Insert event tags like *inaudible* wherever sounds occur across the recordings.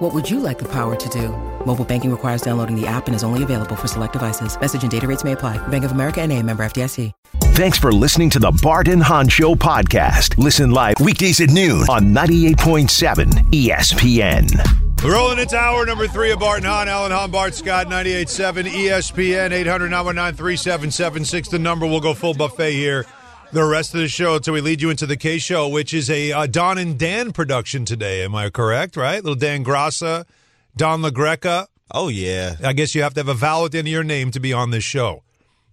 What would you like the power to do? Mobile banking requires downloading the app and is only available for select devices. Message and data rates may apply. Bank of America and a member FDIC. Thanks for listening to the Bart and Hahn Show podcast. Listen live weekdays at noon on 98.7 ESPN. We're rolling into hour number three of Bart and Hahn. Alan Hahn, Bart Scott, 98.7 ESPN, 800 919 3776. The number will go full buffet here the rest of the show until we lead you into the K Show, which is a uh, Don and Dan production today. Am I correct? Right? Little Dan Graca, Don LaGreca. Oh, yeah. I guess you have to have a vowel at the end of your name to be on this show.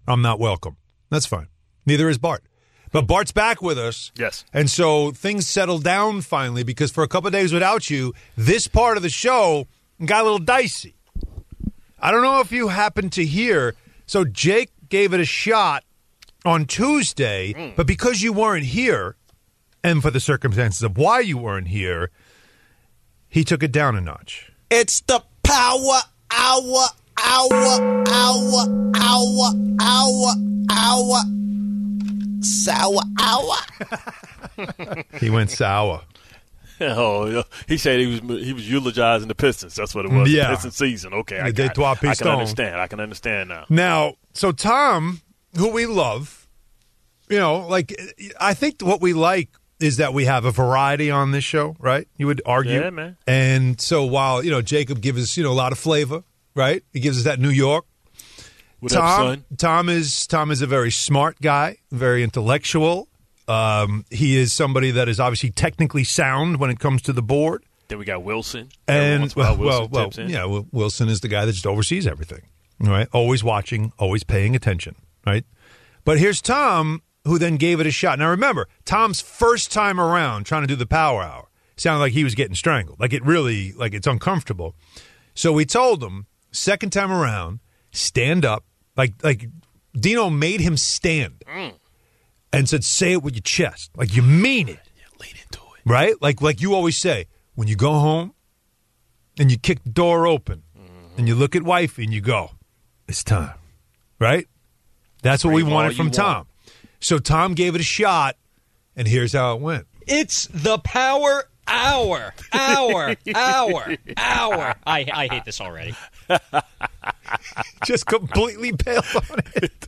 I'm not welcome. That's fine. Neither is Bart. But Bart's back with us. Yes. And so things settled down finally because for a couple days without you, this part of the show got a little dicey. I don't know if you happened to hear. So Jake gave it a shot on Tuesday, mm. but because you weren't here, and for the circumstances of why you weren't here, he took it down a notch. It's the power hour, hour, hour, hour, hour, hour, sour hour. *laughs* he went sour. *laughs* Oh, he said he was he was eulogizing the Pistons. That's what it was. Yeah, Piston season. Okay, I, got, I can understand. I can understand now. Now, so Tom who we love, you know, like I think what we like is that we have a variety on this show, right? You would argue, yeah, man. And so while you know Jacob gives us you know a lot of flavor, right? He gives us that New York. What Tom, up, Tom is Tom is a very smart guy, very intellectual. Um, he is somebody that is obviously technically sound when it comes to the board. Then we got Wilson, and well, Wilson well, well yeah, Wilson is the guy that just oversees everything, right? Always watching, always paying attention right? But here's Tom, who then gave it a shot. Now remember, Tom's first time around trying to do the power hour sounded like he was getting strangled. Like it really, like it's uncomfortable. So we told him, second time around, stand up. Like like Dino made him stand and said, say it with your chest. Like you mean it. Yeah, lean into it. Right? Like like you always say, when you go home and you kick the door open and you look at wifey and you go, it's time. Right? That's what we wanted from Tom. Want. So Tom gave it a shot, and here's how it went. It's the power hour, hour, hour, hour. *laughs* I, I hate this already. *laughs* Just completely bailed on it.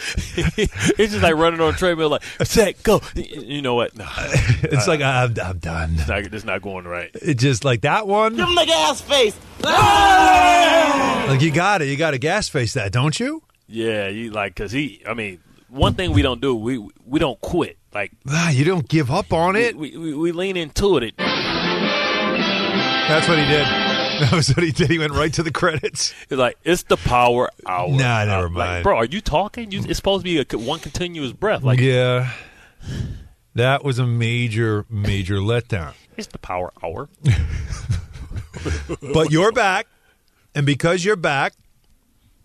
*laughs* it's just like running on a treadmill, like set, go. You know what? No. it's uh, like I'm, I'm done. It's not, it's not going right. It just like that one. Give him the gas face. like you got it. You got to gas face that, don't you? Yeah, you like because he. I mean, one thing we don't do we we don't quit. Like ah, you don't give up on it. We, we, we lean into it. That's what he did. *laughs* That was what he did. He went right to the credits. It's like it's the power hour. Nah, never uh, mind, like, bro. Are you talking? You, it's supposed to be a, one continuous breath. Like yeah, that was a major, major letdown. It's the power hour. *laughs* but you're back, and because you're back,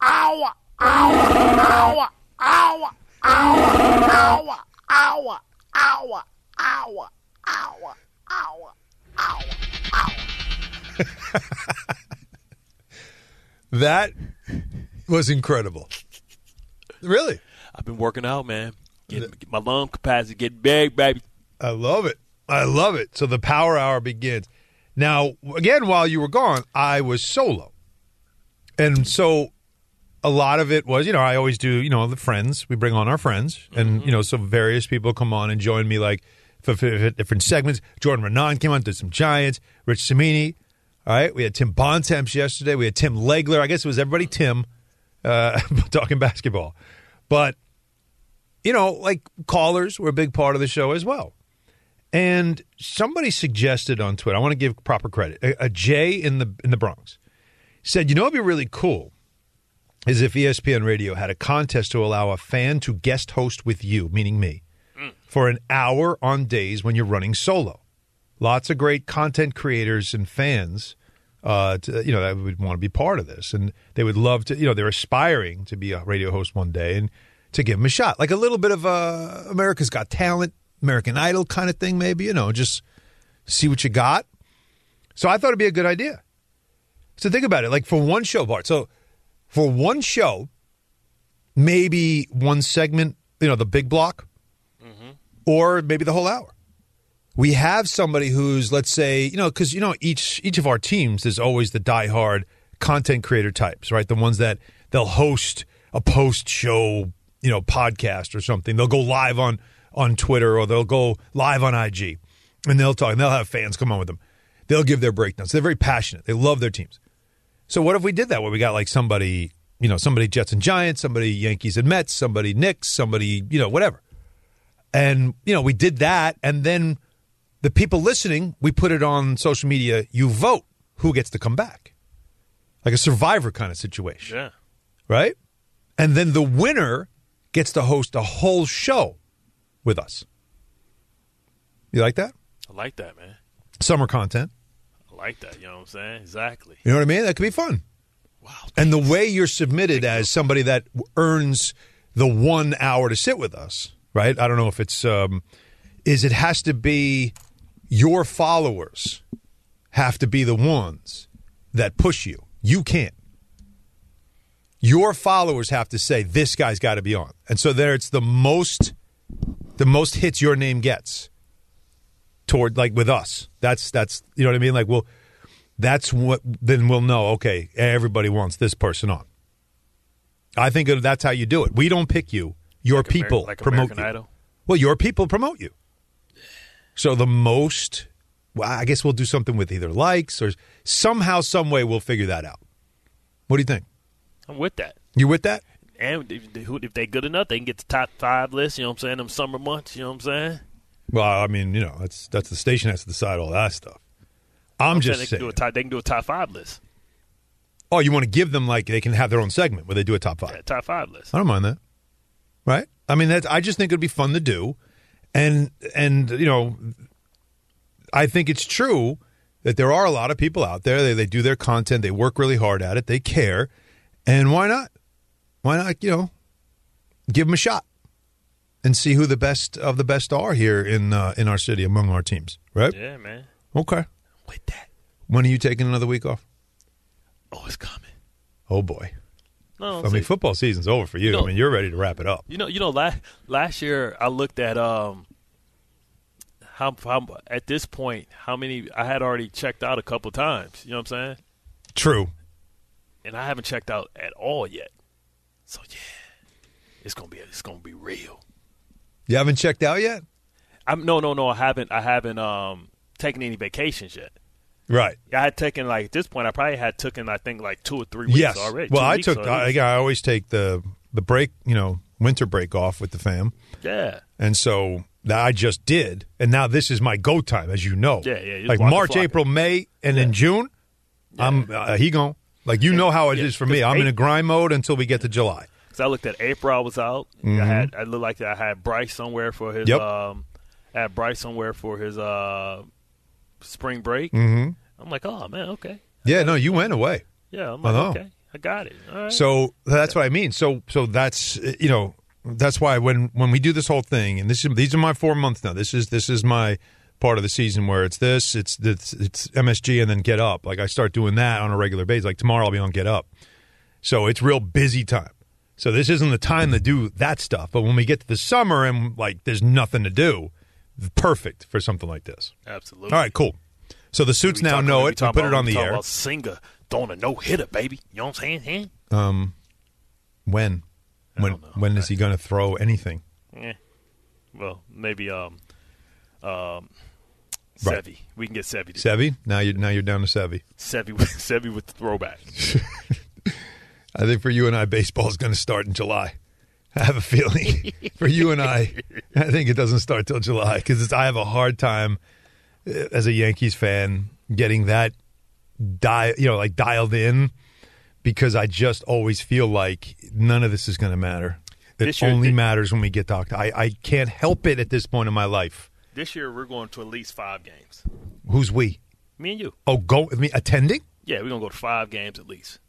hour, hour, hour, hour, hour, hour, hour, hour, hour, hour, hour, hour, that was incredible. Really? I've been working out, man. Getting, get my lung capacity getting big, baby. I love it. I love it. So the power hour begins. Now, again, while you were gone, I was solo. And so a lot of it was, you know, I always do, you know, the friends. We bring on our friends, and mm-hmm. you know, so various people come on and join me, like for, for different segments. Jordan Raanan came on, did some Giants. Rich Cimini. All right, we had Tim Bontemps yesterday. We had Tim Legler. I guess it was everybody Tim uh, *laughs* talking basketball, but you know, like callers were a big part of the show as well. And somebody suggested on Twitter, I want to give proper credit. A, a Jay in the in the Bronx said, "You know, it'd be really cool is if ESPN Radio had a contest to allow a fan to guest host with you, meaning me, mm. for an hour on days when you're running solo. Lots of great content creators and fans, uh, to, you know, that would want to be part of this, and they would love to. You know, they're aspiring to be a radio host one day, and to give them a shot, like a little bit of uh, America's Got Talent, American Idol kind of thing, maybe. You know, just see what you got. So I thought it'd be a good idea. So think about it, like for one show part. So for one show, maybe one segment, you know, the big block, mm-hmm. or maybe the whole hour. We have somebody who's, let's say, you know, because you know each each of our teams is always the diehard content creator types, right? The ones that they'll host a post show, you know, podcast or something. They'll go live on on Twitter or they'll go live on IG, and they'll talk. and They'll have fans come on with them. They'll give their breakdowns. They're very passionate. They love their teams. So what if we did that where we got like somebody, you know, somebody Jets and Giants, somebody Yankees and Mets, somebody Knicks, somebody, you know, whatever. And, you know, we did that and then the people listening, we put it on social media, you vote who gets to come back. Like a survivor kind of situation. Yeah. Right? And then the winner gets to host a whole show with us. You like that? I like that, man. Summer content like that. You know what I'm saying? Exactly. You know what I mean? That could be fun. Wow. And the way you're submitted as somebody that earns the one hour to sit with us, right? I don't know if it's um, is it has to be your followers have to be the ones that push you. You can't. Your followers have to say this guy's got to be on, and so there it's the most the most hits your name gets toward like with us. That's that's you know what I mean. Like, well, that's what then we'll know. Okay, everybody wants this person on. I think that's how you do it. We don't pick you. Your like people like promote American you. Idol? Well, your people promote you. So the most, well, I guess we'll do something with either likes or somehow, some way, we'll figure that out. What do you think? I'm with that. You with that? And if, if they good enough, they can get the top five list. You know what I'm saying? Them summer months. You know what I'm saying? Well, I mean, you know, that's that's the station has to decide all that stuff. I'm, I'm just saying they saying can, do a top, they can do a top five list. Oh, you want to give them like they can have their own segment where they do a top five, yeah, top five list. I don't mind that. Right? I mean, that I just think it'd be fun to do, and and you know, I think it's true that there are a lot of people out there. They they do their content, they work really hard at it, they care, and why not? Why not? You know, give them a shot and see who the best of the best are here in uh, in our city among our teams, right? Yeah, man. Okay. With that. When are you taking another week off? Oh, it's coming. Oh boy. No, I mean, football season's over for you. you know, I mean, you're ready to wrap it up. You know, you know, last last year I looked at um how, how at this point how many I had already checked out a couple times. You know what I'm saying? True. And I haven't checked out at all yet. So yeah, it's gonna be it's gonna be real. You haven't checked out yet? I'm no, no, no. I haven't. I haven't um, taken any vacations yet. Right. I had taken like at this point. I probably had taken I think like two or three weeks yes. already. Well, I took. I, I, always take the the break. You know, winter break off with the fam. Yeah. And so that I just did, and now this is my go time, as you know. Yeah, yeah. Like March, April, May, and yeah. then June. Yeah. I'm uh, he gone. Like you know how it yeah, is for me. I'm in a grind mode until we get to July. Because I looked at April, I was out. Mm-hmm. I had I looked like I had Bryce somewhere for his. Yep. Um, I had Bryce somewhere for his uh, spring break. Mm-hmm. I'm like, oh man, okay. Yeah, no, you went away. Yeah, I'm like, I okay, I got it. So that's what I mean. So so that's you know that's why when when we do this whole thing, and this is these are my four months now. This is this is my part of the season where it's this, it's it's, it's MSG, and then Get Up. Like I start doing that on a regular basis. Like tomorrow, I'll be on Get Up. So it's real busy time. So this isn't the time to do that stuff. But when we get to the summer and like there's nothing to do, perfect for something like this. Absolutely. All right, cool. So the suits now know it. We put it on the air. About Senga throwing a no hitter, baby. You know what I'm saying? Um, when? When? When is he going to throw anything? Yeah. Well, maybe um, um, right. Sevy. We can get Sevy. Sevy. Now you're now you're down to Sevy. Sevy with *laughs* Sevy with the throwback. *laughs* I think for you and I, baseball is going to start in July. I have a feeling *laughs* for you and I, I think it doesn't start till July because I have a hard time uh, as a Yankees fan getting that di- you know, like dialed in because I just always feel like none of this is going to matter. It This year- only matters when we get to October. I, I can't help it at this point in my life. This year we're going to at least five games. Who's we? Me and you. Oh, go with me attending? Yeah, we're gonna go to five games at least.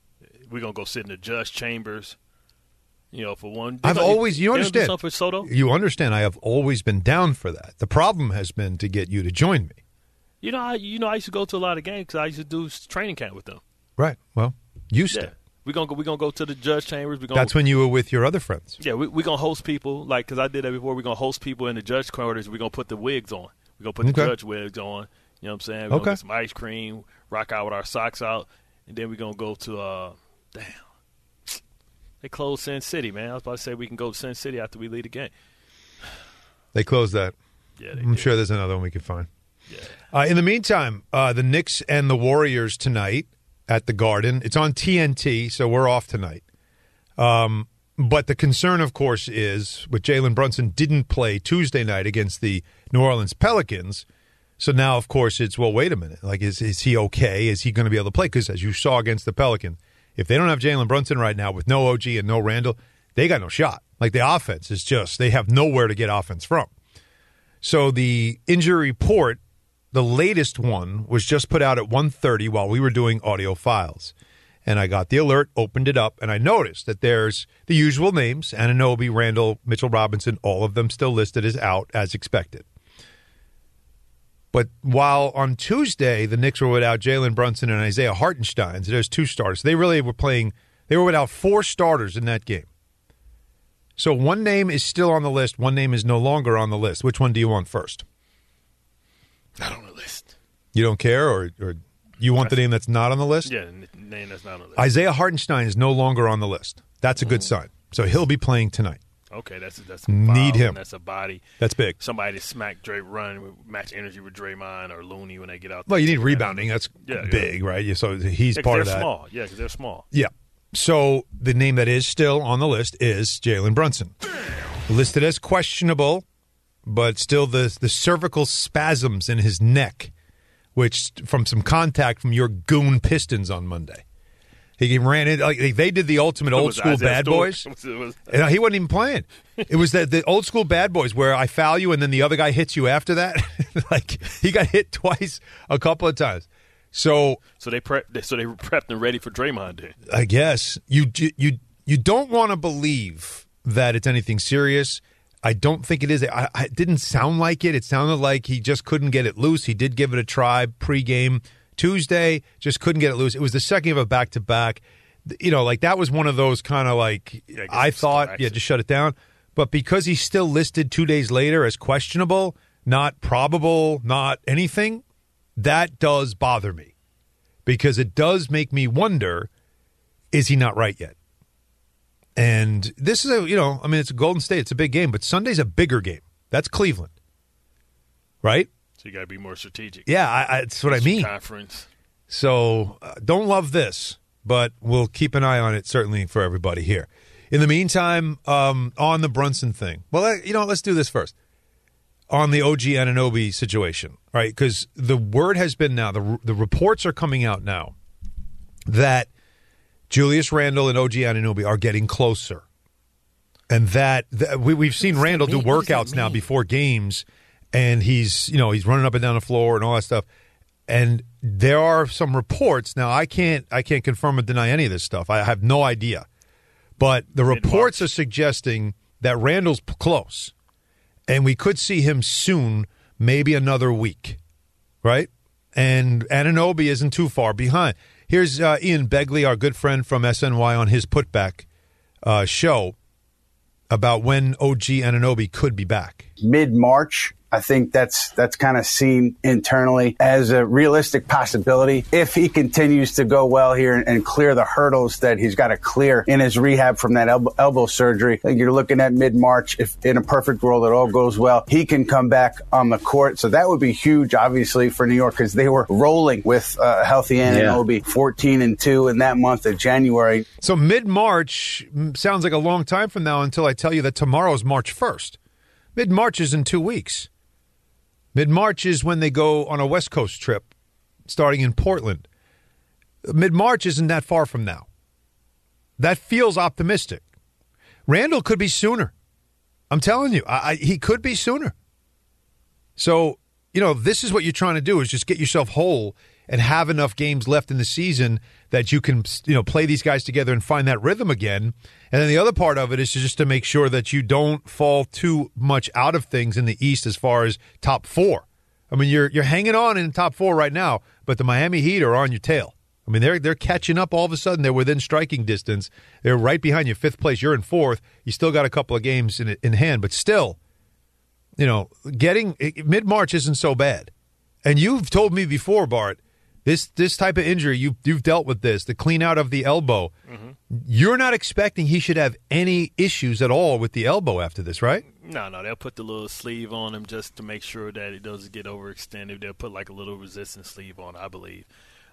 We're gonna go sit in the judge chambers. You know, for one. I've always, you they're gonna do understand. for Soto. You understand. I have always been down for that. The problem has been to get you to join me. You know, I, you know, I used to go to a lot of games because I used to do training camp with them. Right. Well, used Yeah, to. we're gonna go. We're gonna go to the judge chambers. We're gonna. That's when you were with your other friends. Yeah, we, we're gonna host people like because I did that before. We're gonna host people in the judge quarters. We're gonna put the wigs on. We're gonna put the Okay. judge wigs on. You know what I'm saying? We're Okay. gonna get some ice cream, rock out with our socks out, and then we're gonna go to uh, damn. They closed Sin City, man. I was about to say we can go to Sin City after we leave the game. *sighs* They closed that. Yeah, I'm did. sure there's another one we can find. Yeah. Uh, in the meantime, uh, the Knicks and the Warriors tonight at the Garden. It's on TNT, so we're off tonight. Um, but the concern, of course, is with Jalen Brunson didn't play Tuesday night against the New Orleans Pelicans. So now, of course, it's well. Wait a minute. Like, is is he okay? Is he going to be able to play? Because as you saw against the Pelicans, if they don't have Jalen Brunson right now with no OG and no Randle, they got no shot. Like the offense is just they have nowhere to get offense from. So the injury report, the latest one, was just put out at 1.30 while we were doing audio files. And I got the alert, opened it up, and I noticed that there's the usual names, Anunoby, Randle, Mitchell Robinson, all of them still listed as out as expected. But while on Tuesday the Knicks were without Jalen Brunson and Isaiah Hartenstein, so there's two starters. They really were playing. They were without four starters in that game. So one name is still on the list. One name is no longer on the list. Which one do you want first? Not on the list. You don't care, or, or you want the name that's not on the list? Yeah, name that's not on the list. Isaiah Hartenstein is no longer on the list. That's a good mm. sign. So he'll be playing tonight. Okay, that's that's a Need him. That's a body. That's big. Somebody to smack Dre, run match energy with Draymond or Looney when they get out. Well, you need rebounding. That's Yeah, yeah. big, right? So he's Yeah, part of that. small. Yeah, because they're small. Yeah. So the name that is still on the list is Jalen Brunson, listed as questionable, but still the the cervical spasms in his neck, which from some contact from your goon Pistons on Monday. He ran in like they did the ultimate old school Isaiah bad Stewart. boys. *laughs* Was- it was- he wasn't even playing. It was the, the old school bad boys where I foul you and then the other guy hits you after that. *laughs* like he got hit twice a couple of times. So So they prep. So they were prepped and ready for Draymond. I guess you you you don't want to believe that it's anything serious. I don't think it is. I, I, it didn't sound like it. It sounded like he just couldn't get it loose. He did give it a try pregame Tuesday, just couldn't get it loose. It was the second of a back to back. You know, like that was one of those kind of like Yeah, I I thought, yeah, just shut it down. But because he's still listed two days later as questionable, not probable, not anything, that does bother me because it does make me wonder is he not right yet? And this is a, you know, I mean, it's a Golden State, it's a big game, but Sunday's a bigger game. That's Cleveland, right? So you got to be more strategic. Yeah, I, I, that's what I mean. Conference. So uh, don't love this, but we'll keep an eye on it certainly for everybody here. In the meantime, um, on the Brunson thing, well, uh, you know, let's do this first. On the OG Anunoby situation, right? Because the word has been now, the, the reports are coming out now that Julius Randle and OG Anunoby are getting closer. And that, that we, we've seen Randle do mean? What does that workouts now before games, and he's, you know, he's running up and down the floor and all that stuff. And there are some reports. Now i can't i can't confirm or deny any of this stuff. I have no idea. But the reports are suggesting that Randle's close. And we could see him soon maybe another week. Right? And Anunoby isn't too far behind. Here's uh, ian begley our good friend from sny on his putback uh, show about when og Anunoby could be back. Mid March. I think that's that's kind of seen internally as a realistic possibility if he continues to go well here and, and clear the hurdles that he's got to clear in his rehab from that elbow, elbow surgery. You're looking at mid March. If in a perfect world it all goes well, he can come back on the court. So that would be huge, obviously, for New York because they were rolling with uh, healthy Anunoby, yeah. 14 and two in that month of January. So mid March sounds like a long time from now until I tell you that tomorrow's March 1st. Mid March is in two weeks. Mid March is when they go on a West Coast trip starting in Portland. Mid March isn't that far from now. That feels optimistic. Randle could be sooner. I'm telling you, I, I, he could be sooner. So, you know, this is what you're trying to do is just get yourself whole and have enough games left in the season that you can, you know, play these guys together and find that rhythm again. And then the other part of it is just to make sure that you don't fall too much out of things in the East as far as top four. I mean, you're you're hanging on in the top four right now, but the Miami Heat are on your tail. I mean, they're they're catching up all of a sudden. They're within striking distance. They're right behind you, fifth place. You're in fourth. You still got a couple of games in in hand, but still, you know, getting mid March isn't so bad. And you've told me before, Bart, this this type of injury you you've dealt with this the clean out of the elbow. Mm-hmm. You're not expecting he should have any issues at all with the elbow after this, right? No, no, they'll put the little sleeve on him just to make sure that it doesn't get overextended. They'll put like a little resistance sleeve on, I believe,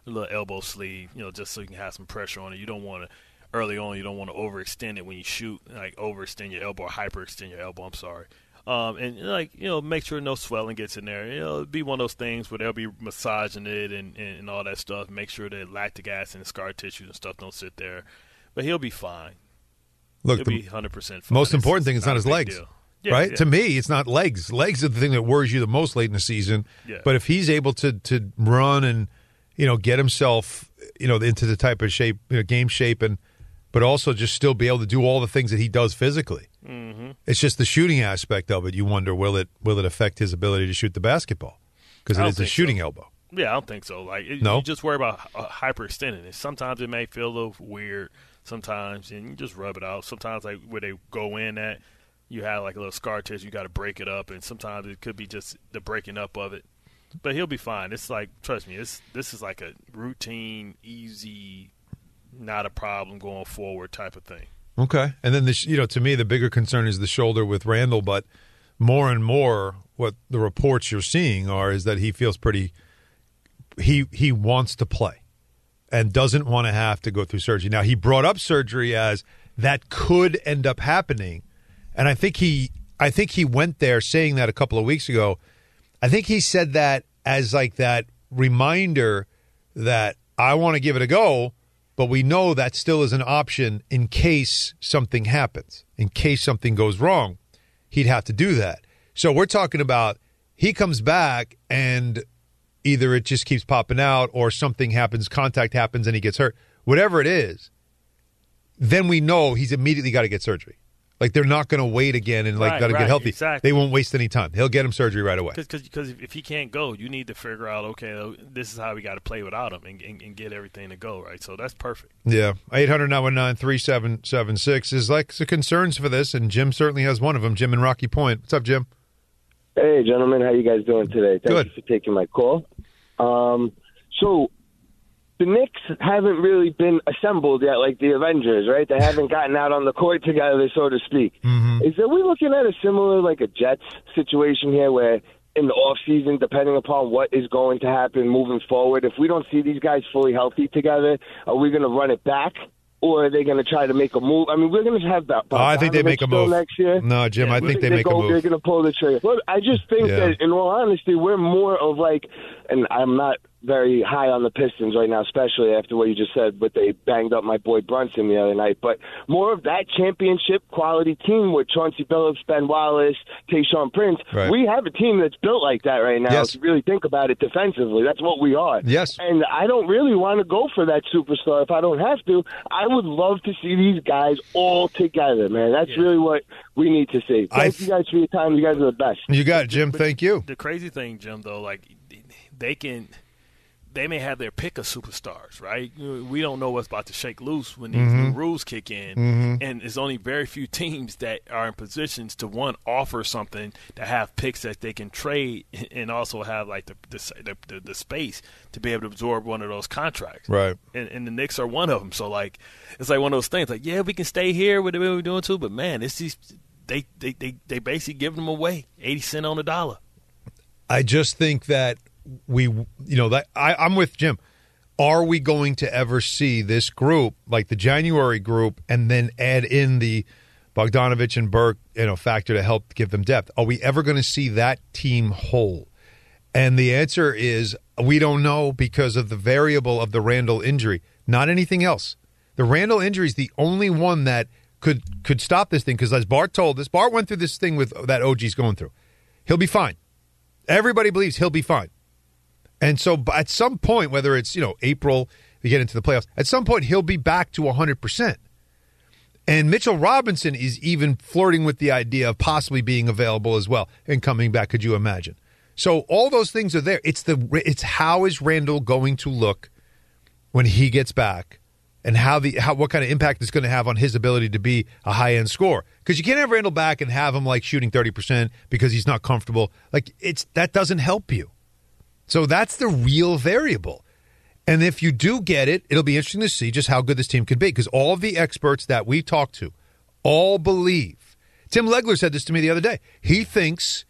a little elbow sleeve, you know, just so you can have some pressure on it. You don't want to early on. You don't want to overextend it when you shoot, like overextend your elbow or hyperextend your elbow. I'm sorry. Um, and like you know, make sure no swelling gets in there. You know, it'll be one of those things where they'll be massaging it and, and, and all that stuff. Make sure that lactic acid and scar tissue and stuff don't sit there. But he'll be fine. Look, he'll the be hundred percent. Most important thing is not, not his legs. Yeah, right? Yeah. To me, it's not legs. Legs are the thing that worries you the most late in the season. Yeah. But if he's able to to run and you know get himself you know into the type of shape, you know, game shape, and but also just still be able to do all the things that he does physically. Mm-hmm. It's just the shooting aspect of it. You wonder will it will it affect his ability to shoot the basketball because it is a shooting so. elbow. Yeah, I don't think so. Like, it, no? you just worry about uh, hyperextending it. Sometimes it may feel a little weird. Sometimes, and you just rub it out. Sometimes, like where they go in at, you have like a little scar tissue. You got to break it up, and sometimes it could be just the breaking up of it. But he'll be fine. It's like, trust me, this this is like a routine, easy, not a problem going forward type of thing. Okay, and then this, you know, to me, the bigger concern is the shoulder with Randle, but more and more, what the reports you're seeing are is that he feels pretty. He he wants to play, and doesn't want to have to go through surgery. Now he brought up surgery as that could end up happening, and I think he I think he went there saying that a couple of weeks ago. I think he said that as like that reminder that I want to give it a go but we know that still is an option in case something happens, in case something goes wrong. He'd have to do that. So we're talking about he comes back and either it just keeps popping out or something happens, contact happens, and he gets hurt. Whatever it is, then we know he's immediately got to get surgery. Like they're not going to wait again and like right, got to right, get healthy. Exactly. They won't waste any time. He'll get him surgery right away. Because if he can't go, you need to figure out okay, this is how we got to play without him and, and, and, get everything to go right. So that's perfect. Yeah, eight hundred nine one nine three seven seven six is like the concerns for this, and Jim certainly has one of them. Jim in Rocky Point. What's up, Jim? Hey, gentlemen, how you guys doing today? Thank Good. you for taking my call. Um, so the Knicks haven't really been assembled yet, like the Avengers, right? They haven't gotten out on the court together, so to speak. Mm-hmm. Is are we looking at a similar, like a Jets situation here, where in the off season, depending upon what is going to happen moving forward, if we don't see these guys fully healthy together, are we going to run it back? Or are they going to try to make a move? I mean, we're going to have that. Oh, I think they make a move next year. No, Jim, I think they, they make go, a move. They're going to pull the trigger. But I just think Yeah. that, in all honesty, we're more of like, and I'm not very high on the Pistons right now, especially after what you just said, but they banged up my boy Brunson the other night. But more of that championship quality team with Chauncey Billups, Ben Wallace, Tayshaun Prince. Right. We have a team that's built like that right now. Yes. If you really think about it defensively, that's what we are. Yes. And I don't really want to go for that superstar if I don't have to. I would love to see these guys all together, man. That's Yeah. really what we need to see. I Thank you guys for your time. You guys are the best. You got it, Jim. Thank you. The crazy thing, Jim, though, like they can they may have their pick of superstars, right? We don't know what's about to shake loose when these mm-hmm. new rules kick in, mm-hmm. and there's only very few teams that are in positions to one offer something to have picks that they can trade, *laughs* and also have like the the, the, the space to be able to absorb one of those contracts, right? And, and, the Knicks are one of them. So like, it's like one of those things. Like, yeah, we can stay here with way we're doing too, but man, it's these they they they they basically give them away, eighty cent on the dollar. I just think that we, you know, that I, I'm with Jim. Are we going to ever see this group, like the January group, and then add in the Bogdanovich and Burke, you know, factor to help give them depth? Are we ever going to see that team whole? And the answer is we don't know because of the variable of the Randle injury, not anything else. The Randle injury is the only one that could could stop this thing because as Bart told us, Bart went through this thing with that OG's going through. He'll be fine. Everybody believes he'll be fine. And so at some point, whether it's, you know, April, we get into the playoffs, at some point he'll be back to 100%. And Mitchell Robinson is even flirting with the idea of possibly being available as well and coming back. Could you imagine? So all those things are there. It's the it's how is Randle going to look when he gets back, and how the how what kind of impact it's going to have on his ability to be a high end scorer. Because you can't have Randle back and have him like shooting thirty percent because he's not comfortable. Like it's that doesn't help you. So that's the real variable. And if you do get it, it'll be interesting to see just how good this team could be because all of the experts that we talked to all believe. Tim Legler said this to me the other day. He thinks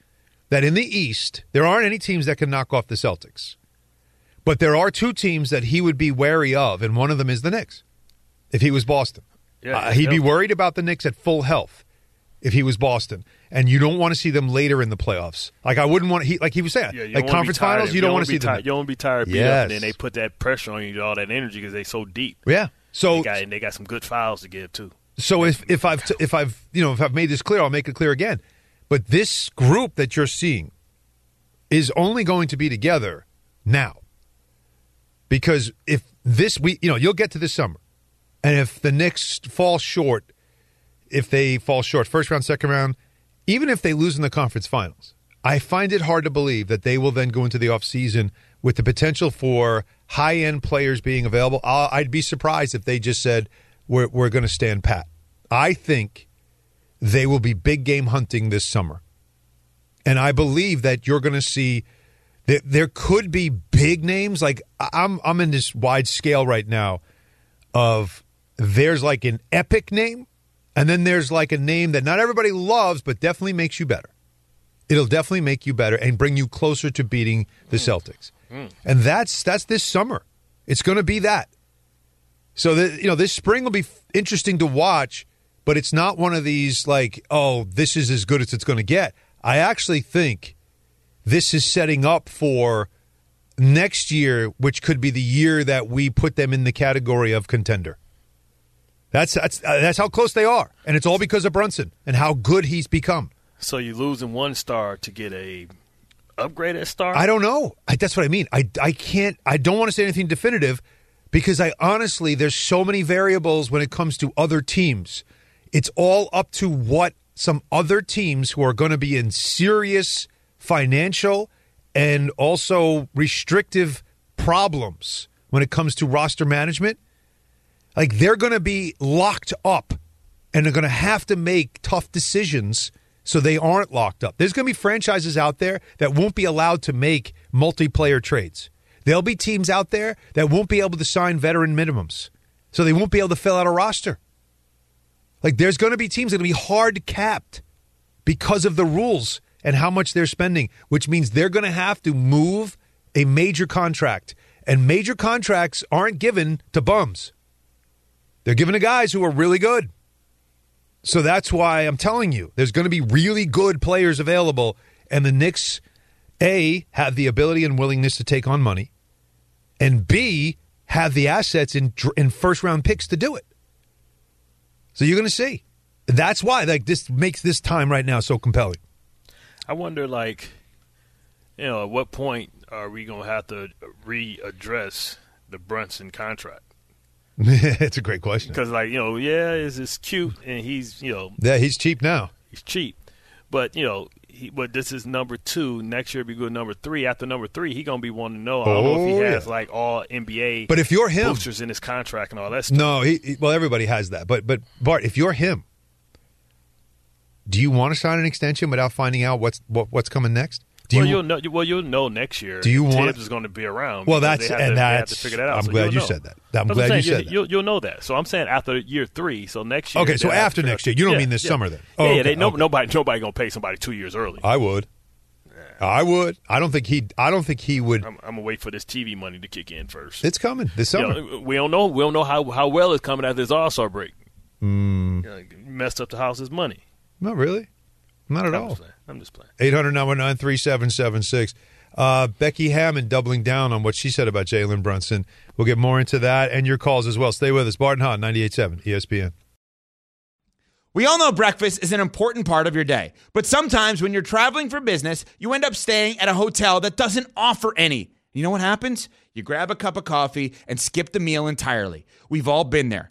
that in the East, there aren't any teams that can knock off the Celtics. But there are two teams that he would be wary of, and one of them is the Knicks if he was Boston. Yeah, uh, he'd be worried about the Knicks at full health if he was Boston, and you don't want to see them later in the playoffs. Like I wouldn't want he like he was saying, yeah, like conference finals, you, you don't, want to see tired. them. You don't want to be tired, beat yes. up, and then they put that pressure on you, all that energy because they so deep. Yeah, so they got, and they got some good fouls to give too. So if if I've t- if I've you know if I've made this clear, I'll make it clear again. But this group that you're seeing is only going to be together now because if this we you know you'll get to this summer, and if the Knicks fall short if they fall short first round, second round, even if they lose in the conference finals, I find it hard to believe that they will then go into the offseason with the potential for high end players being available. Uh, I'd be surprised if they just said, we're, we're going to stand pat. I think they will be big game hunting this summer. And I believe that you're going to see that there could be big names. Like I'm, I'm in this wide scale right now of there's like an epic name and then there's like a name that not everybody loves, but definitely makes you better. It'll definitely make you better and bring you closer to beating the Celtics. Mm. And that's that's this summer. It's going to be that. So that you know, this spring will be f- interesting to watch, but it's not one of these like, oh, this is as good as it's going to get. I actually think this is setting up for next year, which could be the year that we put them in the category of contender. That's that's uh, that's how close they are, and it's all because of Brunson and how good he's become. So you're losing one star to get a upgraded star. I don't know. I, that's what I mean. I I can't. I don't want to say anything definitive because I honestly there's so many variables when it comes to other teams. It's all up to what some other teams who are going to be in serious financial and also restrictive problems when it comes to roster management like they're going to be locked up and they're going to have to make tough decisions so they aren't locked up. There's going to be franchises out there that won't be allowed to make multiplayer trades. There'll be teams out there that won't be able to sign veteran minimums. So they won't be able to fill out a roster. Like there's going to be teams that are going to be hard capped because of the rules and how much they're spending, which means they're going to have to move a major contract. And major contracts aren't given to bums. They're giving to guys who are really good. So that's why I'm telling you, there's going to be really good players available, and the Knicks, A, have the ability and willingness to take on money, and B, have the assets in, in first round picks to do it. So you're going to see. That's why like this makes this time right now so compelling. I wonder, like, you know, at what point are we going to have to readdress the Brunson contract? *laughs* it's a great question. Because, like, you know, yeah, is this cute, and he's, you know, yeah, he's cheap now. He's cheap, but you know, he, but this is number two. Next year, be good number three. After number three, he gonna be wanting to know. I don't know if he Oh, has yeah. like all NBA. But if you're him- boosters in his contract and all that stuff. No, he, he- well, everybody has that. But but Bart, if you're him, do you want to sign an extension without finding out what's what, what's coming next? Do well, you? you'll know. Well, you'll know next year. Do you want- Thibs is going to be around. Well, that's- and to, that's- to figure that out. I'm So glad you'll know. said that. I'm That's glad you said that. You'll, you'll know that. So I'm saying after year three. So next year. Okay, so they'll have to after next year. You don't Yeah, mean this yeah. summer then? Yeah, Oh, yeah. okay, They, no, okay. Nobody, nobody going to pay somebody two years early. I would. I would. I don't think he. I don't think he would. I'm, I'm gonna wait for this TV money to kick in first. It's coming this You summer. know, we don't know. We don't know how how well it's coming after this All Star break. Mm, You know, messed up the house's money. not really. Not at all. I'm just playing. 800 3776 uh, Becky Hammon doubling down on what she said about Jalen Brunson. We'll get more into that and your calls as well. Stay with us. Bart and Hahn, 98.7 ESPN. We all know breakfast is an important part of your day, but sometimes when you're traveling for business, you end up staying at a hotel that doesn't offer any. You know what happens? You grab a cup of coffee and skip the meal entirely. We've all been there.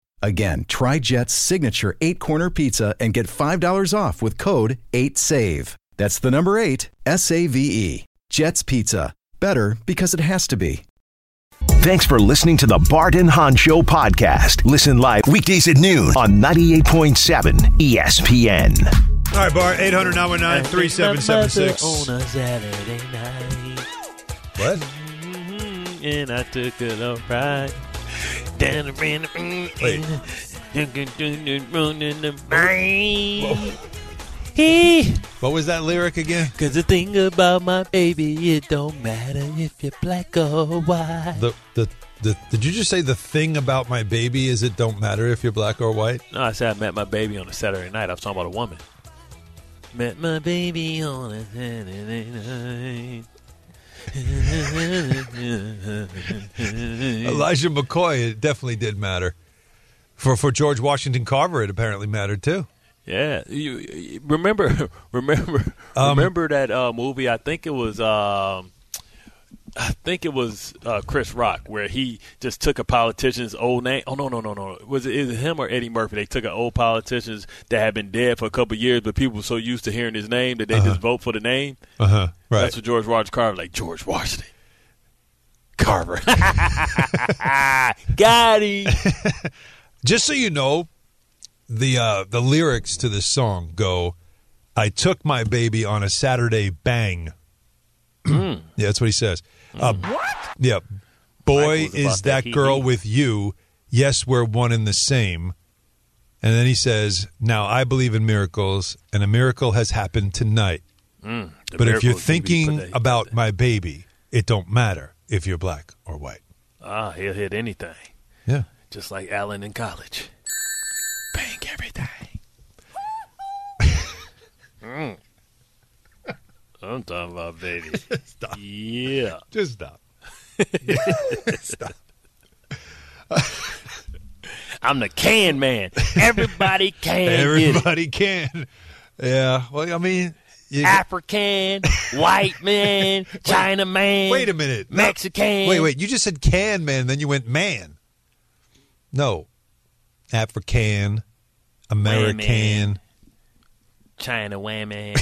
Again, try Jet's signature eight corner pizza and get $5 off with code 8SAVE. That's the number eight, S A V E. Jet's Pizza. Better because it has to be. Thanks for listening to the Bart and Hahn Show podcast. Listen live weekdays at noon on 98.7 ESPN. All right, Bart, 800 3776 on a Saturday night. What? Mhm, And I took it all right. Down the ran Wait. Hey, What was that lyric again? cause the thing about my baby, it don't matter if you're black or white. The, the, the, did you just say the thing about my baby is it don't matter if you're black or white? No, I said I met my baby on a Saturday night. I was talking about a woman. Met my baby on a Saturday night. Elijah McCoy, it definitely did matter. For for George Washington Carver, it apparently mattered too. Yeah, you, you remember *laughs* remember Um, remember that uh, movie? I think it was um, I think it was uh, Chris Rock where he just took a politician's old name. Oh no no no no! Was it, is it him or Eddie Murphy? They took an old politician that had been dead for a couple of years, but people were so used to hearing his name that they Uh-huh. just vote for the name. Uh huh. Right. That's what George Washington Carver like George Washington Carver. *laughs* *laughs* Got him. *laughs* Just so you know, the uh, the lyrics to this song go, "I took my baby on a Saturday bang." *clears throat* yeah, that's what he says. Uh, what? Yeah, boy, is that that girl with you? Yes, we're one and the same. And then he says, "Now I believe in miracles, and a miracle has happened tonight. Mm, but if you're miracles, he put thinking that- he put about my baby, it don't matter if you're black or white." ah, he'll hit anything. Yeah. just like Allen in college. Bang everything. *laughs* Mm. I'm talking about baby. *laughs* Stop. Yeah. Just stop. *laughs* stop. I'm the can man. Everybody can. Everybody can. Yeah. Well, I mean, you, African, white man, *laughs* China man. wait a minute. Mexican. Wait, wait. You just said can man, then you went man. No. African, American. China whammy.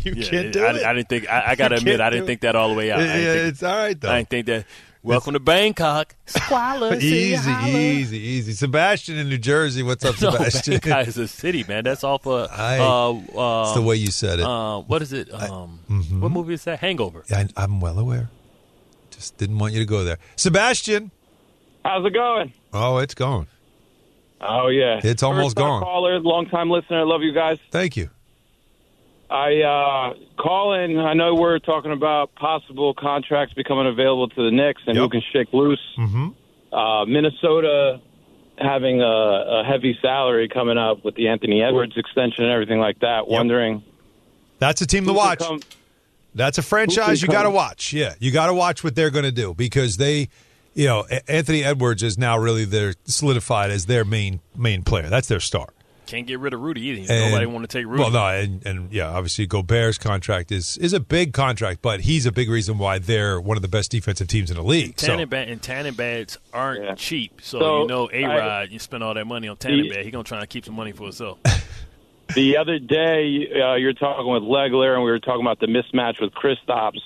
*laughs* you Yeah, can't do I, it. I didn't think. I, I got to admit, I didn't it. think that all the way out. Yeah, think, it's all right though. I didn't think that. Welcome to Bangkok. Squalor, easy, holla. easy, easy. Sebastian in New Jersey. What's up, *laughs* No, Sebastian? Bangkok is a city, man. That's all for. I- uh, uh, it's the way you said it. Uh, what is it? Um, mhm. What movie is that? Hangover. I, I'm well aware. Just didn't want you to go there, Sebastian. How's it going? Oh, it's gone. Oh yeah, It's almost First gone. Caller, long time listener. I love you guys. Thank you. I uh, call in. I know we're talking about possible contracts becoming available to the Knicks and who can shake loose. Mm-hmm. Uh, Minnesota having a, a heavy salary coming up with the Anthony Edwards extension and everything like that. Wondering That's a team to watch. come- That's a franchise you got to watch. Yeah, you got to watch what they're going to do because they, you know, Anthony Edwards is now really their solidified as their main main player. That's their star. Can't get rid of Rudy either. And- Nobody want to take Rudy. Well, no, and, and yeah, obviously Gobert's contract is is a big contract, but he's a big reason why they're one of the best defensive teams in the league. So Tannenbad and Tannenbads aren't cheap, so, So, you know A Rod, You spend all that money on Tannenbad, he gonna try and keep some money for himself. *laughs* The other day, uh, you're talking with Legler, and we were talking about the mismatch with Kristaps.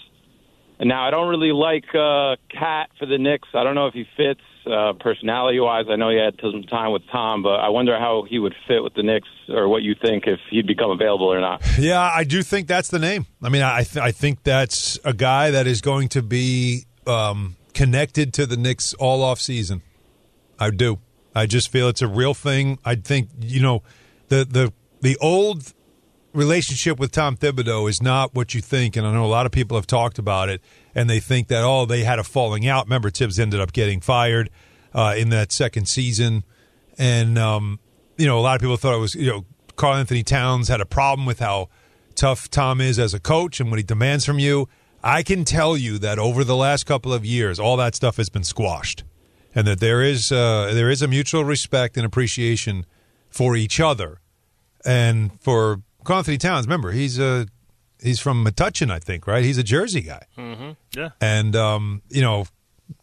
And now I don't really like uh, Cat for the Knicks. I don't know if he fits uh, personality-wise. I know he had some time with Tom, but I wonder how he would fit with the Knicks, or what you think if he'd become available or not. Yeah, I do think that's the name. I mean, I th- I think that's a guy that is going to be um, connected to the Knicks all off season. I do. I just feel it's a real thing. I think you know the the the old relationship with Tom Thibodeau is not what you think, and I know a lot of people have talked about it, and they think that oh they had a falling out. Remember, Thibs ended up getting fired uh, in that second season, and um, you know a lot of people thought it was you know Karl-Anthony Towns had a problem with how tough Tom is as a coach and what he demands from you. I can tell you that over the last couple of years, all that stuff has been squashed, and that there is uh, there is a mutual respect and appreciation for each other, and for Anthony Towns. Remember, he's a he's from Metuchen, I think, right? He's a Jersey guy, mm-hmm. Yeah. and um, you know,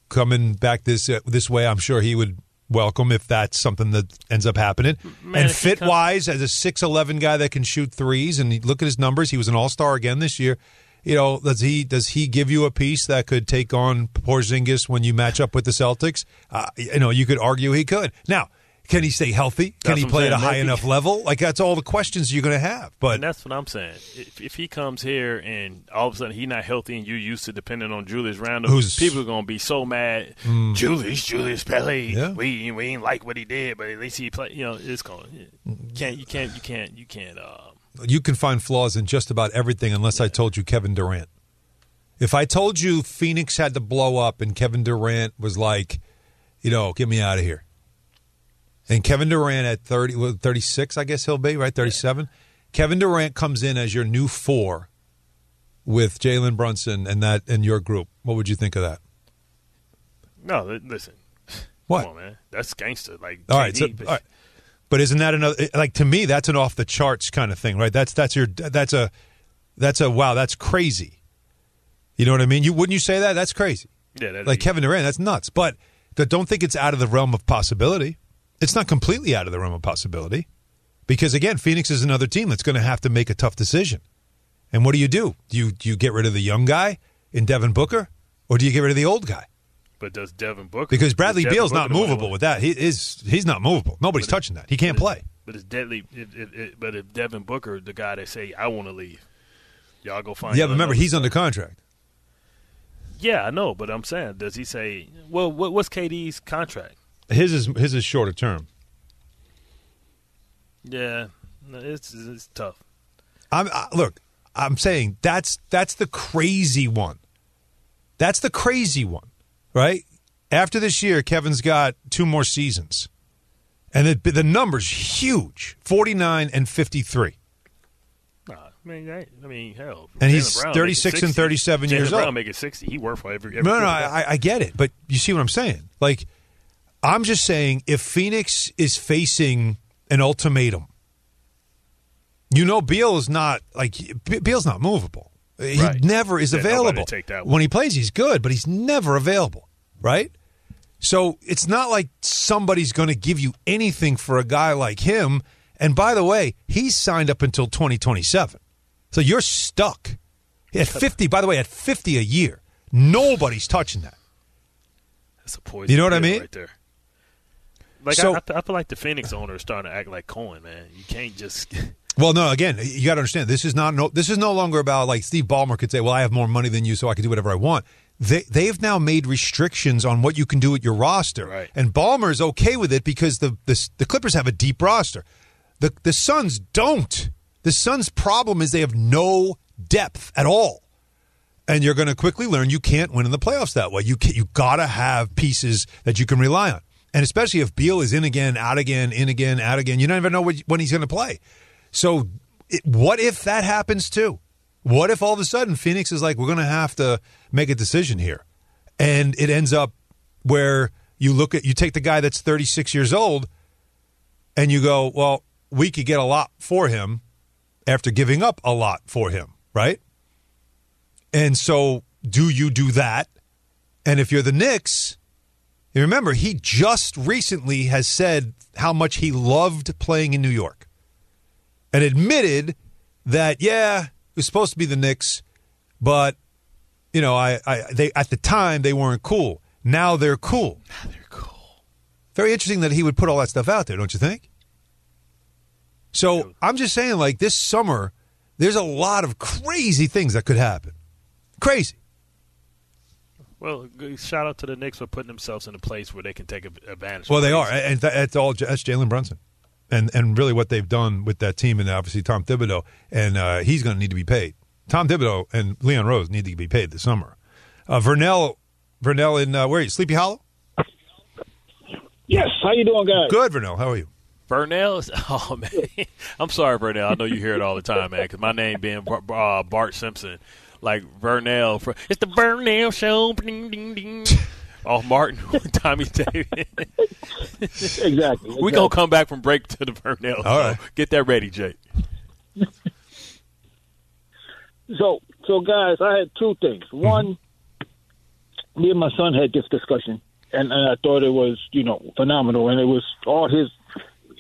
coming back this uh, this way, I'm sure he would welcome if that's something that ends up happening. Man, and if fit come- wise, as a six eleven guy that can shoot threes, and look at his numbers, he was an All Star again this year. You know, does he does he give you a piece that could take on Porzingis when you match up with the Celtics? Uh, you know, you could argue he could. Now, can he stay healthy? Can That's he play at a high Maybe- enough level? Like that's all the questions you're going to have. But and that's what I'm saying. If, if he comes here and all of a sudden he's not healthy and you used to depending on Julius Randle, Who's- people are gonna be so mad. Mm. Julius, Julius Pele, Yeah. we we ain't like what he did, but at least he played. You know, it's going. You can't you can't you can't you can't. Uh, you can find flaws in just about everything unless I told you Kevin Durant. If I told you Phoenix had to blow up and Kevin Durant was like, you know, get me out of here. And Kevin Durant at 30, well, 36, I guess he'll be, right? 37. Kevin Durant comes in as your new four with Jalen Brunson and that and your group. What would you think of that? no, listen. What? Come on, man. That's gangster. Like All right, so, but- all right. But isn't that another eh, like to me that's an off the charts kind of thing, right? That's that's your that's a that's a wow, that's crazy. You know what I mean? You wouldn't you say that? That's crazy. Yeah, like Kevin Durant, that's nuts. But don't think it's out of the realm of possibility. It's not completely out of the realm of possibility because again, Phoenix is another team that's going to have to make a tough decision. And what do you do? Do you do you get rid of the young guy in Devin Booker, or do you get rid of the old guy? But does Devin Booker Because Bradley Beal's not movable with that. He is he's not movable. Nobody's touching that. He can't play. But it's deadly. It, it, it, but if Devin Booker, the guy that say I want to leave, y'all go find. Yeah, but remember he's under contract. Yeah, I know, but I'm saying, does he say? Well, what, what's KD's contract? His is his is shorter term. Yeah, no, it's it's tough. I'm I, look. I'm saying that's that's the crazy one. That's the crazy one, right? After this year, Kevin's got two more seasons, and the the numbers huge: forty nine and fifty three. Nah, I mean, I, I mean, hell. And Jaylen he's Brown 36 making and 60. 37 Jaylen years Brown old. making sixty. He worth for every. every No, no, quarterback. I, I get it, but you see what I'm saying? Like, I'm just saying, if Phoenix is facing an ultimatum, you know, Beal is not like Beal's not movable. He Right. never is Yeah, available. when he plays, he's good, but he's never available, right? So it's not like somebody's going to give you anything for a guy like him. And by the way, he's signed up until 2027. So you're stuck. At *laughs* 50, by the way, at 50 a year, nobody's touching that. That's a poison. You know what I mean? Right there. Like So- I, I, feel like the Phoenix owner is starting to act like Cohen, man. You can't just. *laughs* Well, no. Again, you got to understand this is not no. This is no longer about like Steve Ballmer could say, "Well, I have more money than you, so I can do whatever I want." They they've now made restrictions on what you can do with your roster, Right. and is okay with it because the the, the Clippers have a deep roster. The the Suns don't. The Suns' problem is they have no depth at all, and you're going to quickly learn you can't win in the playoffs that way. You can, you got to have pieces that you can rely on, and especially if Beal is in again, out again, in again, out again, you don't even know when he's going to play. So, it, what if that happens too? What if all of a sudden Phoenix is like, we're going to have to make a decision here, and it ends up where you look at you take the guy that's 36 years old, and you go, well, we could get a lot for him after giving up a lot for him, right? And so, do you do that? And if you're the Knicks, you remember he just recently has said how much he loved playing in New York and admitted that yeah, it was supposed to be the Knicks, but you know, I, I they at the time they weren't cool. Now they're cool. Now they're cool. Very interesting that he would put all that stuff out there, don't you think? So I'm just saying, like this summer, there's a lot of crazy things that could happen. Crazy. Well, shout out to the Knicks for putting themselves in a place where they can take a- advantage. Well, of they are, and that's all. That's Jalen Brunson, and and really what they've done with that team, and obviously Tom Thibodeau, and uh, he's going to need to be paid. Tom Thibodeau and Leon Rose need to be paid this summer. Uh, Vernell, Vernell in uh, where are you? Sleepy Hollow. Yes. How you doing, guys? Good, Vernell. How are you? Vernell. *laughs* Oh man, I'm sorry, Vernell. I know you hear it all the time, man. Because my name being uh, Bart Simpson, like Vernell. For, it's the Vernell Show. Ding, ding, ding. *laughs* Oh, Martin, *laughs* Tommy David. exactly. We gonna come back from break to the Vernell. All show. right. get that ready, Jake. *laughs* So, so guys, I had two things. Mm-hmm. One, me and my son had this discussion, and, and I thought it was, you know, phenomenal. And it was all his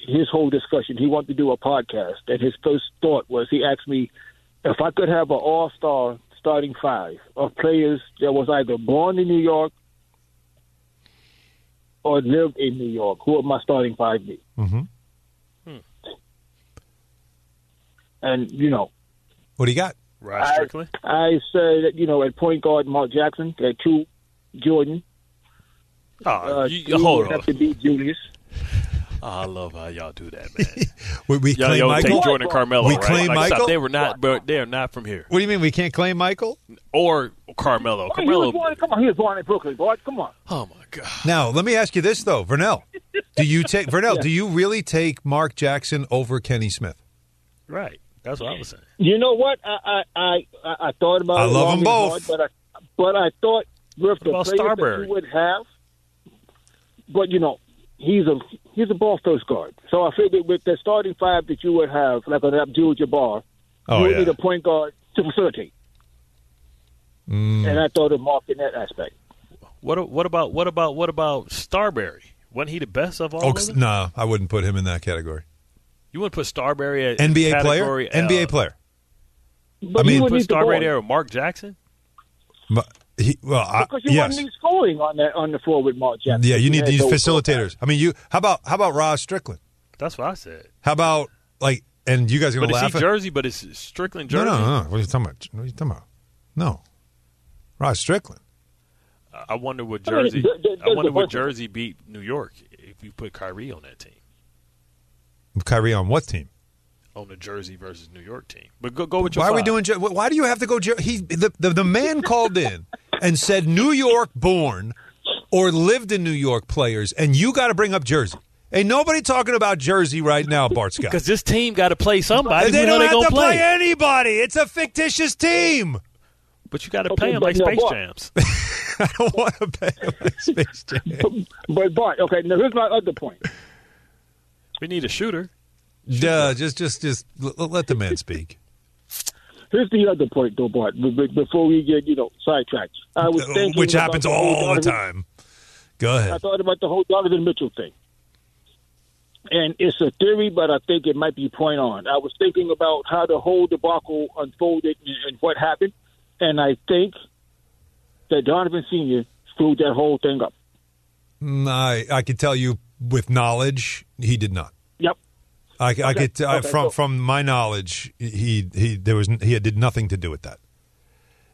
his whole discussion. He wanted to do a podcast, and his first thought was he asked me if I could have an all star starting five of players that was either born in New York or lived in New York. Who would my starting five be? Mm-hmm. And you know, What do you got? Rod I- Strickland. I said that you know at point guard Mark Jackson, at two Jordan. Oh, Uh, you, hold on. have to be Julius. Oh, I love how y'all do that, man. *laughs* We, we Y'all, claim y'all Michael. take Jordan Carmelo. We right? claim like, stop. Michael? They were not, but they are not from here. What do you mean we can't claim Michael? Or Carmelo. Oh, he Carmelo. born, come on, he was born in Brooklyn, boy. Come on. Oh my God. Now let me ask you this though, Vernell. *laughs* Do you take Vernell? Do you really take Mark Jackson over Kenny Smith? Right. That's what I was saying. You know what? I I I, I I thought about I love them both. hard, but I but I thought with the about players that you would have, but you know, he's a he's a ball first guard. So I figured with the starting five that you would have, like an Abdul Jabbar, Oh, you would yeah. need a point guard to facilitate. Mm. And I thought of Mark in that aspect. What what about what about what about Starbury? Wasn't he the best of all? Oh, of them? no, I wouldn't put him in that category. You wouldn't put Starbury at NBA player, category, NBA uh, player. But I mean- he You put need the Starbury there with Mark Jackson. But he, well, I, because you yes, wouldn't need scoring on that on the forward with Mark yeah, you need these facilitators. I mean, you. How about how about Rod Strickland? That's what I said. How about like? And you guys are But gonna it's laugh he at? Jersey, but it's Strickland No, Jersey. no, no, no. What are you talking about? What are you talking about? No, Rod Strickland. I- I wonder what I mean, Jersey. th- th- I wonder what Jersey beat New York if you put Kyrie on that team, Kyrie on what team? on the Jersey versus New York team. But go go with your. Why are we doing? Why do you have to go? He the, the the man called in *laughs* and said New York born or lived in New York players, and you got to bring up Jersey. Ain't nobody talking about Jersey right now, Bart Scott. Because this team got to play somebody. And they don't hell have gonna to play. anybody. It's a fictitious team. But you got to Okay, pay them *laughs* like Space what? Jams. I don't want to pay him like Space Jam. But Bart, okay, now here's my other point. we need a shooter. Duh, just, just, just l- let the man speak. Here's the other point, though, Bart. Before we get you know sidetracked, I was thinking Uh, Which happens the all the time. Go ahead. I thought about the whole Donovan Mitchell thing. And it's a theory, but I think it might be point on. I was thinking about how the whole debacle unfolded and, what happened, and I think that Donovan Sr. screwed that whole thing up. Mm, I I can tell you with knowledge, he did not. Yep. I, I Okay, could I, okay, from cool. from my knowledge, he he there was he did nothing to do with that.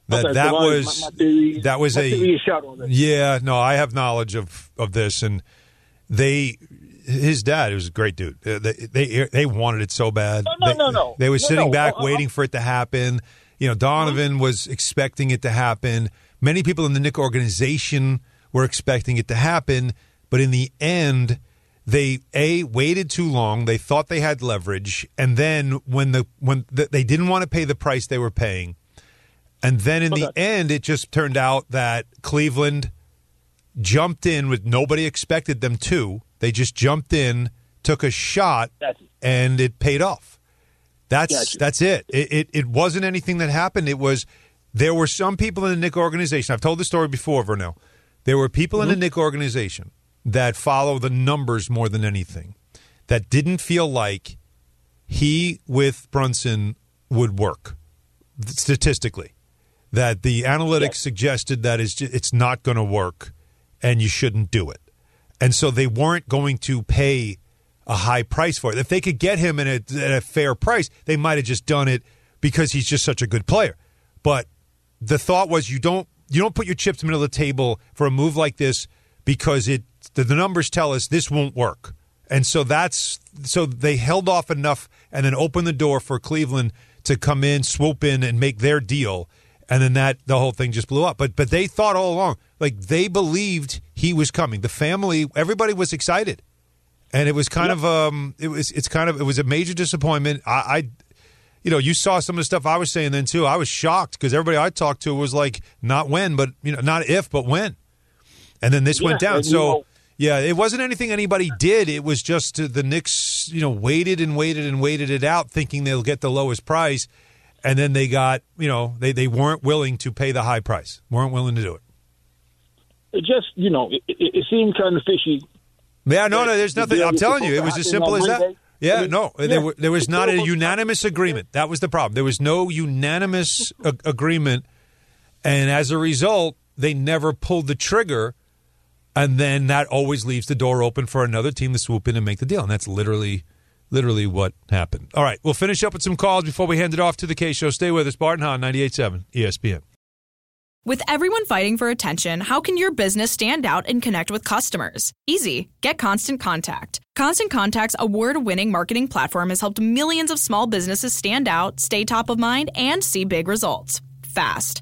That Okay, that so was my- my theory- that was a shot on this. yeah no I have knowledge of of this and they his dad was a great dude Uh, they they, they wanted it so bad No, no, they, no, no. they were No, sitting no. back Uh, uh, waiting for it to happen you know Donovan Uh-huh. was expecting it to happen many people in the Knick organization were expecting it to happen but in the end they a waited too long. They thought they had leverage. And then when the when the, they didn't want to pay the price they were paying. And then in the end it just turned out that Cleveland jumped in with nobody expected them to. They just jumped in took a shot and it paid off. That's Gotcha. that's it. it it it wasn't anything that happened. It was there were some people in the Knick organization. I've told the story before Vernell. There were people in the Knick organization that follow the numbers more than anything that didn't feel like he with Brunson would work statistically. That the analytics suggested that is it's not going to work and you shouldn't do it. And so they weren't going to pay a high price for it. If they could get him at a, at a fair price, they might have just done it because he's just such a good player. But the thought was you don't you don't put your chips in the middle of the table for a move like this because it the, the numbers tell us this won't work. And so that's so they held off enough and then opened the door for Cleveland to come in, swoop in and make their deal. And then that the whole thing just blew up. But but they thought all along, like they believed he was coming. The family, everybody was excited. And it was kind of um it was it's kind of it was a major disappointment. I, I you know, you saw some of the stuff I was saying then too. I was shocked because everybody I talked to was like, not when, but you know, not if, but when. And then this went down. So know- yeah, it wasn't anything anybody did. It was just uh, the Knicks, you know, waited and waited and waited it out, thinking they'll get the lowest price, and then they got, you know, they they weren't willing to pay the high price, weren't willing to do it. It just, you know, it, it, it seemed kind of fishy. Yeah, no, no, there's nothing. I'm telling you, it was as simple as that. Yeah, no, there, were, there was not a unanimous agreement. That was the problem. There was no unanimous a- agreement, and as a result, they never pulled the trigger. And then that always leaves the door open for another team to swoop in and make the deal, and that's literally, literally what happened. All right, we'll finish up with some calls before we hand it off to the K Show. Stay with us, Bart and Hahn, 98.7 ESPN. With everyone fighting for attention, how can your business stand out and connect with customers? Easy. Get Constant Contact. Constant Contact's award winning marketing platform has helped millions of small businesses stand out, stay top of mind, and see big results fast.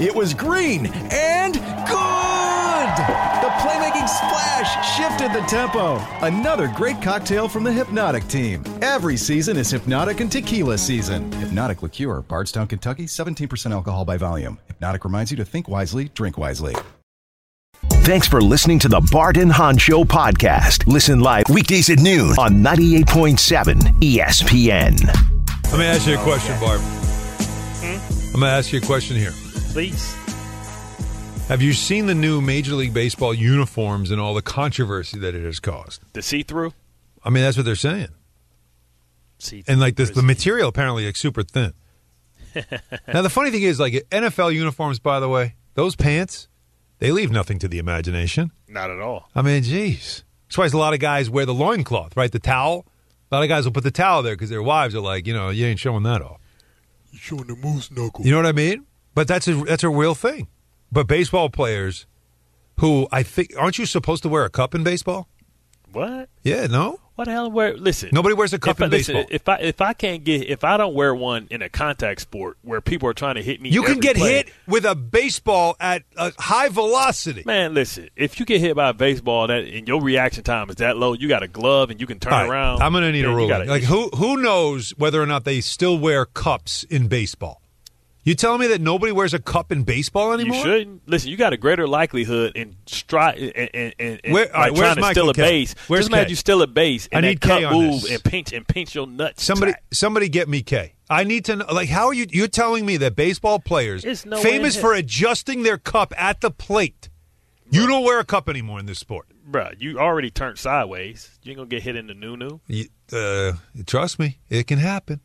It was green and good! The playmaking splash shifted the tempo. Another great cocktail from the Hypnotic team. Every season is Hypnotic and Tequila season. Hypnotic Liqueur, Bardstown, Kentucky, 17% alcohol by volume. Hypnotic reminds you to think wisely, drink wisely. Thanks for listening to the Bart and Hahn Show podcast. Listen live weekdays at noon on 98.7 ESPN. Let me ask you a question, Barb. Hmm? I'm going to ask you a question here. Please. Have you seen the new Major League Baseball uniforms and all the controversy that it has caused? The see through? I mean, that's what they're saying. See And like this, the material apparently like super thin. *laughs* now the funny thing is, like NFL uniforms, by the way, those pants, they leave nothing to the imagination. Not at all. I mean, geez. That's why a lot of guys wear the loincloth, right? The towel. A lot of guys will put the towel there because their wives are like, you know, you ain't showing that off. You're showing the moose knuckle. You know what I mean? But that's a that's a real thing. But baseball players, who I think aren't you supposed to wear a cup in baseball? What? Yeah, no. What the hell? Wear listen. Nobody wears a cup if I, in listen, baseball. If I if I can't get if I don't wear one in a contact sport where people are trying to hit me, You can get play- hit with a baseball at a high velocity. Man, listen. If you get hit by a baseball that and your reaction time is that low, you got a glove and you can turn right, around. I'm going to need a gotta- Like who who knows whether or not they still wear cups in baseball? You telling me that nobody wears a cup in baseball anymore? You shouldn't listen. You got a greater likelihood in stride and, and, and, and Where- like all right, where's trying to Michael steal a K? base. Where's Just imagine you steal a base and I that need K cup on move this. and pinch and pinch your nuts. Somebody crack. somebody get me K. I need to know like how are you you're telling me that baseball players There's no famous for adjusting their cup at the plate. You don't wear a cup anymore in this sport. Bruh, you already turned sideways. You ain't gonna get hit in the new new, You, uh, trust me, it can happen.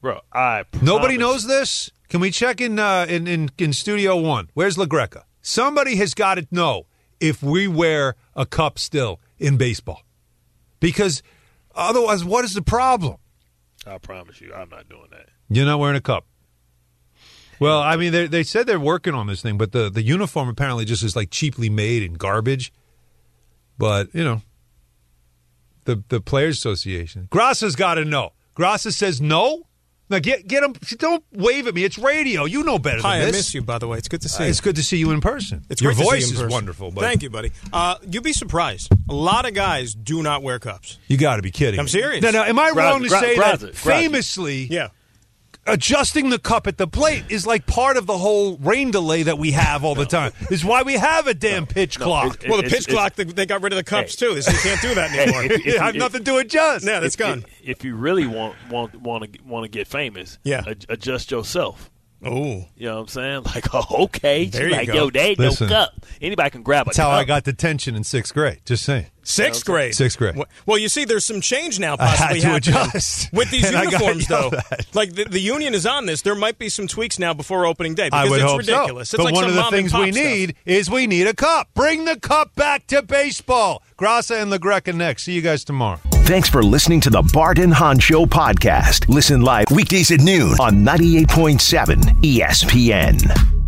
bro. I Nobody knows this. Can we check in uh, in, in in Studio One? Where's LaGreca? Somebody has got to know if we wear a cup still in baseball, because otherwise, what is the problem? I promise you, I'm not doing that. You're not wearing a cup. Well, I mean, they they said they're working on this thing, but the the uniform apparently just is like cheaply made and garbage. But you know, the the Players Association, Graca's got to know. Grassa says no. Now get get him. Don't wave at me. It's radio. You know better Hi, than I this. miss you, by the way. It's good to see Uh, you. it's good to see you in person. It's Your great to see voice you in is wonderful. But Thank you, buddy. Uh, you'd be surprised. A lot of guys do not wear cups. You got to be kidding. I'm serious. No, no. am I Gra- wrong to gra- say Graca, that Graca. famously? Yeah. Adjusting the cup at the plate is like part of the whole rain delay that we have all the time. Is why we have a damn pitch clock. well, the pitch clock, they, they got rid of the cups, too. They can't do that anymore. If- if- *laughs* I have if- nothing to adjust. Yeah, that's gone. If, if you really want want want to want to get famous, Yeah. ad- adjust yourself. Oh, You know what I'm saying? *laughs* Like, oh, okay. There She you like, go. yo, there ain't Listen. no cup. Anybody can grab a That's how. I got detention in sixth grade. Just saying. Sixth grade. Sixth grade. Well- Well, you see, there's some change now *laughs* I had possibly to adjust. *laughs* with these And I got uniforms, though. yelled at. Like the, the union is on this. There might be some tweaks now before opening day I because would it's hope ridiculous. so. It's but like one of the things pop we stuff. need is we need a cup. Bring the cup back to baseball. Graca and LaGreca next. See you guys tomorrow. Thanks for listening to the Bart and Hahn Show podcast. Listen live weekdays at noon on 98.7 ESPN.